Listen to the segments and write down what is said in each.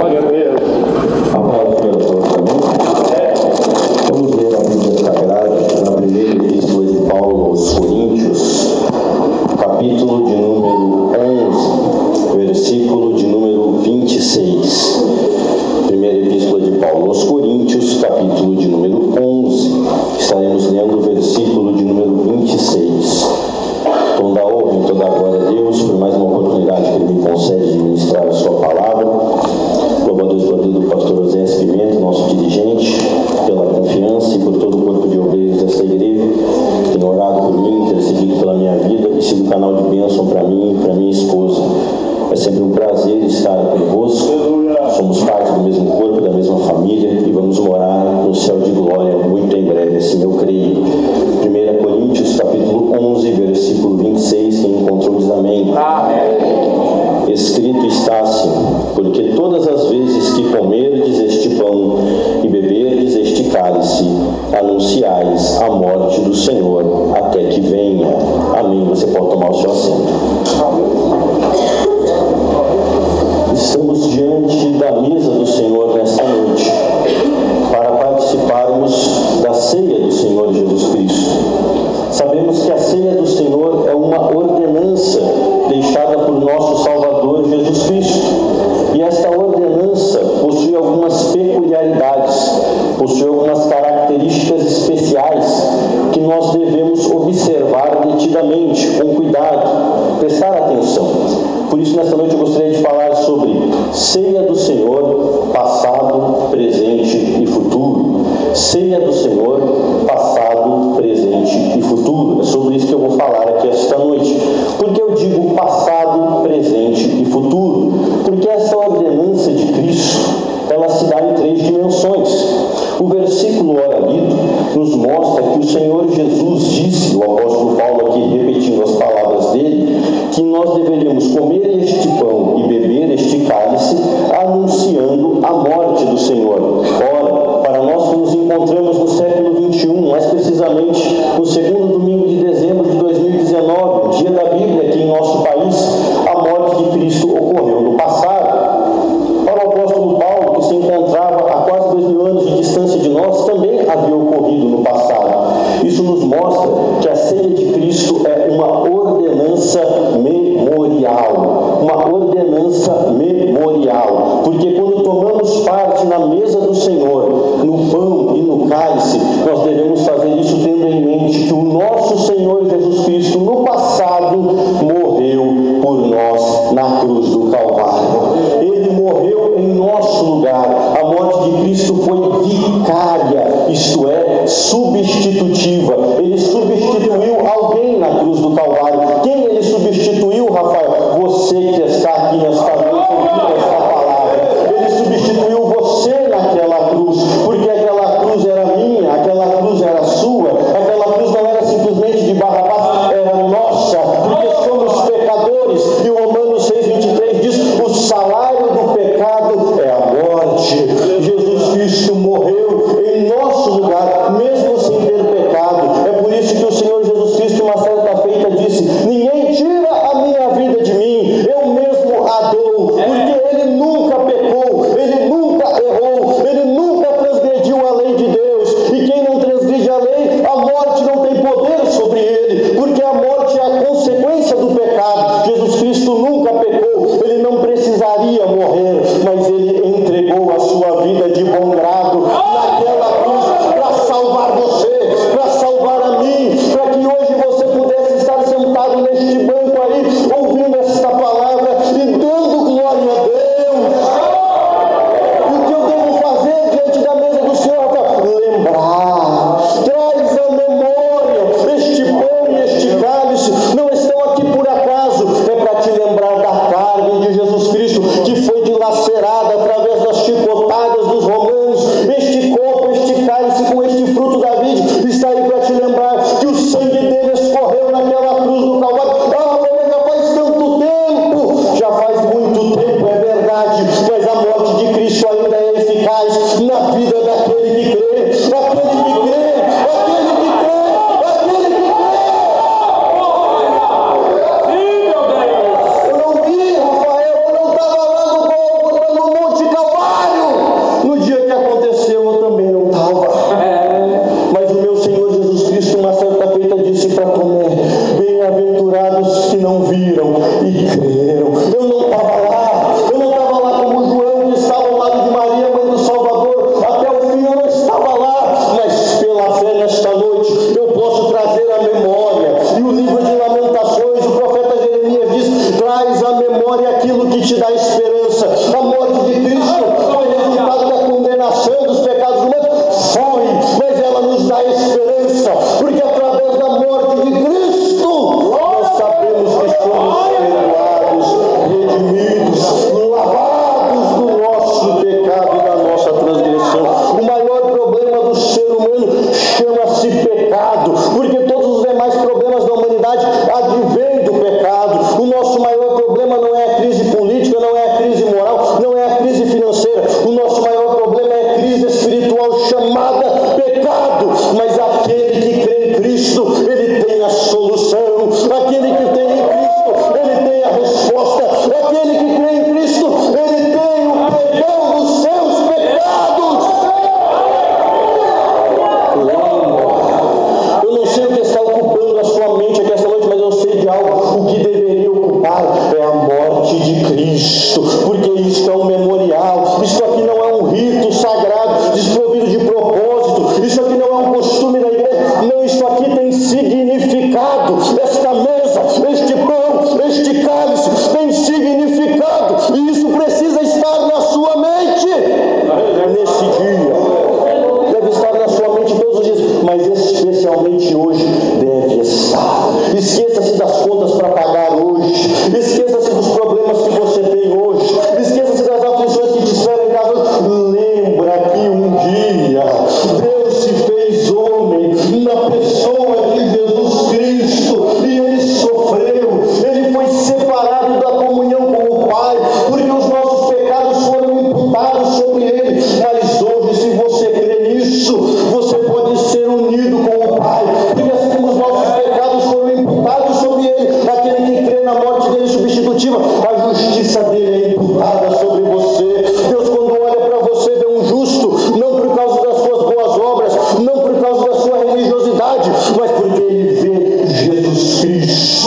Glória a Deus. A palavra também. Deus Vamos ler a Bíblia Sagrada na primeira epístola de Paulo aos Coríntios, capítulo de número 11, versículo de número 26. Primeira epístola de Paulo aos Coríntios, capítulo de número 11. Estaremos lendo o versículo de número 26. Toda a honra e toda a glória a Deus por mais uma oportunidade que Ele me concede de ministrar a Sua palavra agradeço a Deus do pastor José Pimenta nosso dirigente, pela confiança e por todo o corpo de obreiros dessa igreja, que tem orado por mim, intercedido pela minha vida e sido um canal de bênção para mim e para minha esposa. É sempre um prazer estar convosco. Somos parte do mesmo corpo, da mesma família e vamos morar no céu de glória muito em breve, assim eu creio. 1 Coríntios capítulo 11, versículo 26, quem encontrou diz amém. Ah. Bendito estás, porque todas as vezes que comerdes este pão e beberdes este cálice, anunciais a morte do Senhor. isso, nessa noite eu gostaria de falar sobre ceia do Senhor, passado, presente e futuro. Ceia do Senhor, passado, presente e futuro. É sobre isso que eu vou falar aqui esta noite. Por que eu digo passado, presente e futuro? Porque essa ordenança de Cristo, ela se dá em três dimensões. O versículo ora lido nos mostra que o Senhor Jesus disse, o apóstolo Paulo comerem este pão. traz à memória aquilo que te dá esperança. A morte de Cristo foi resultado da condenação dos pecados humanos? Foi, mas ela nos dá esperança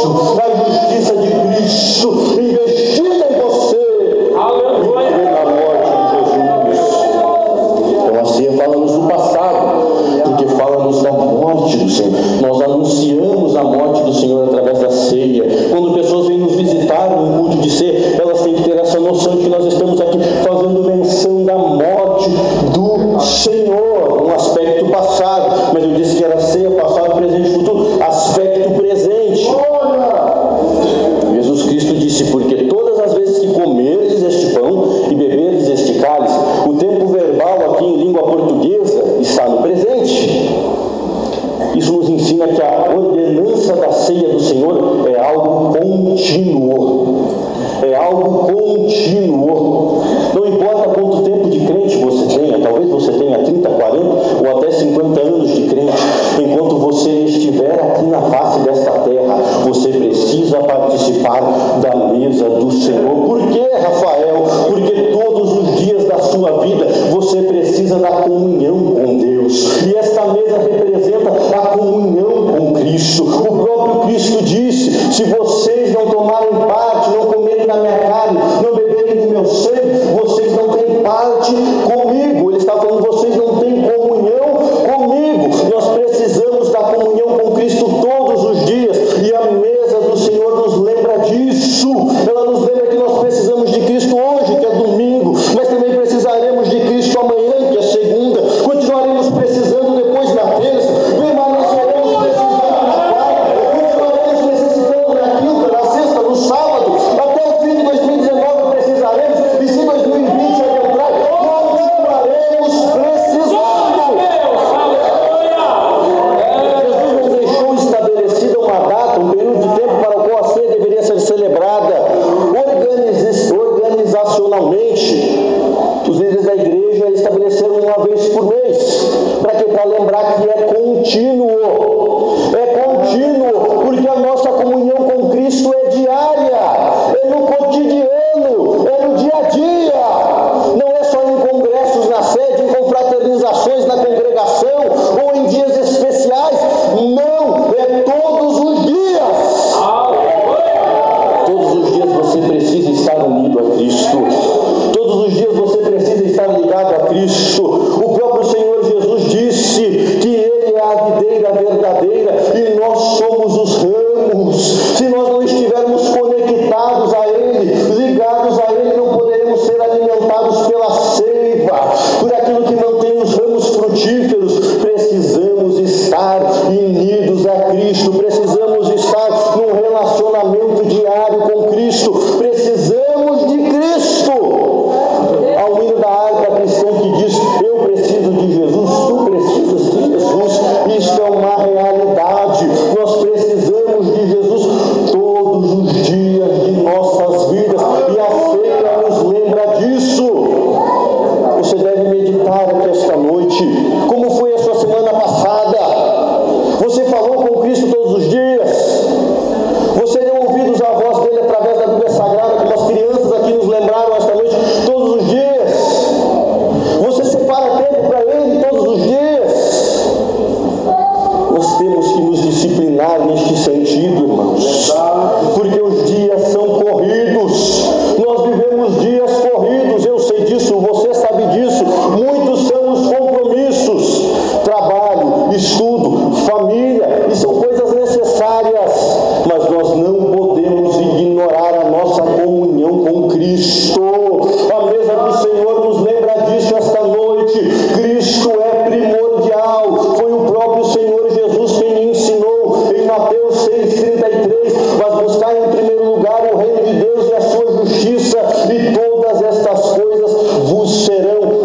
Cristo, lembrar que é contínuo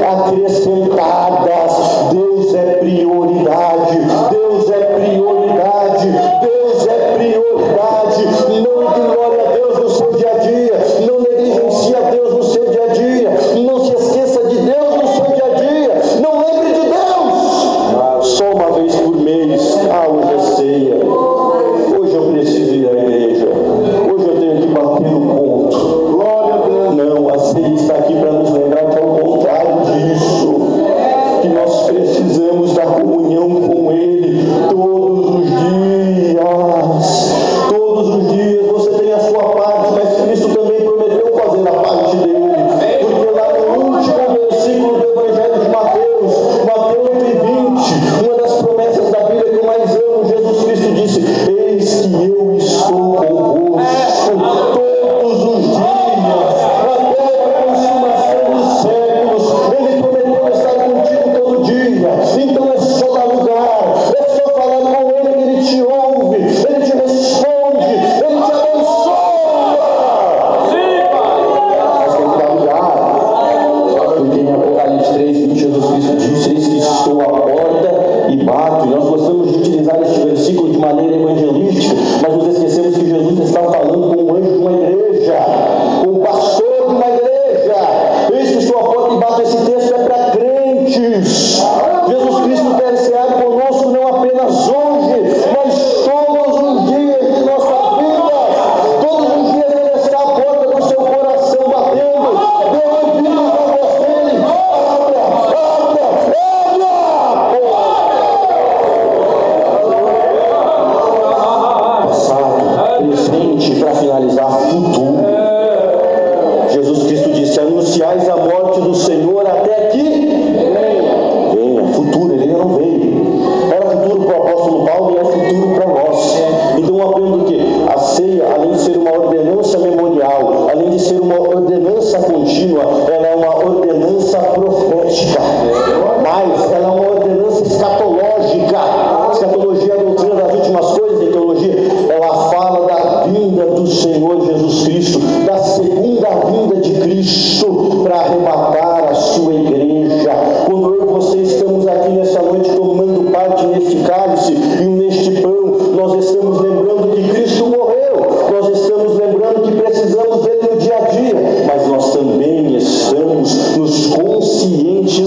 a crescer comunhão com Ele todo religiões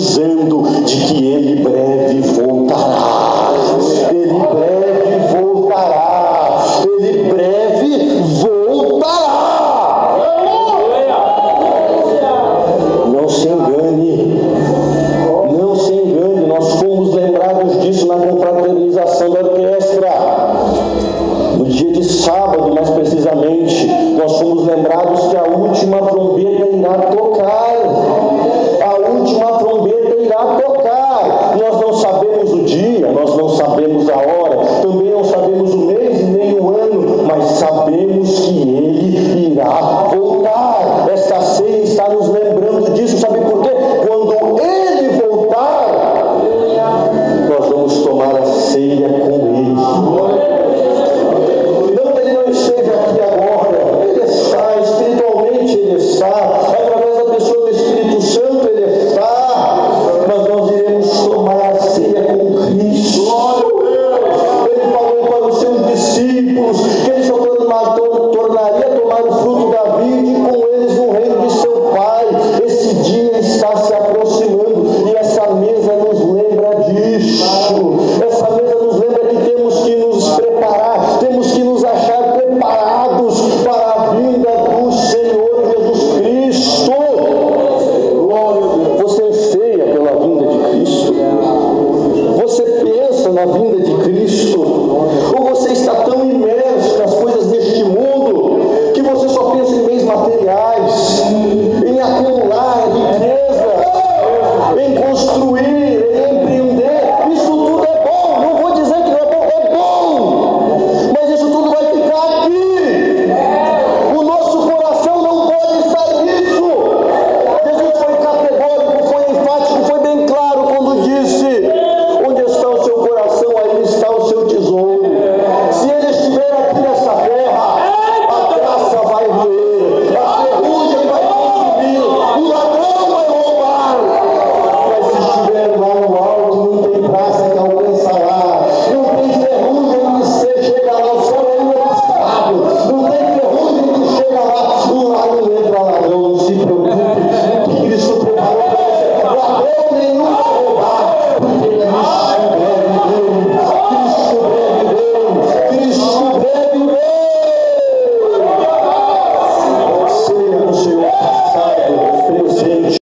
exemplo. sabemos o dia, nós não sabemos a hora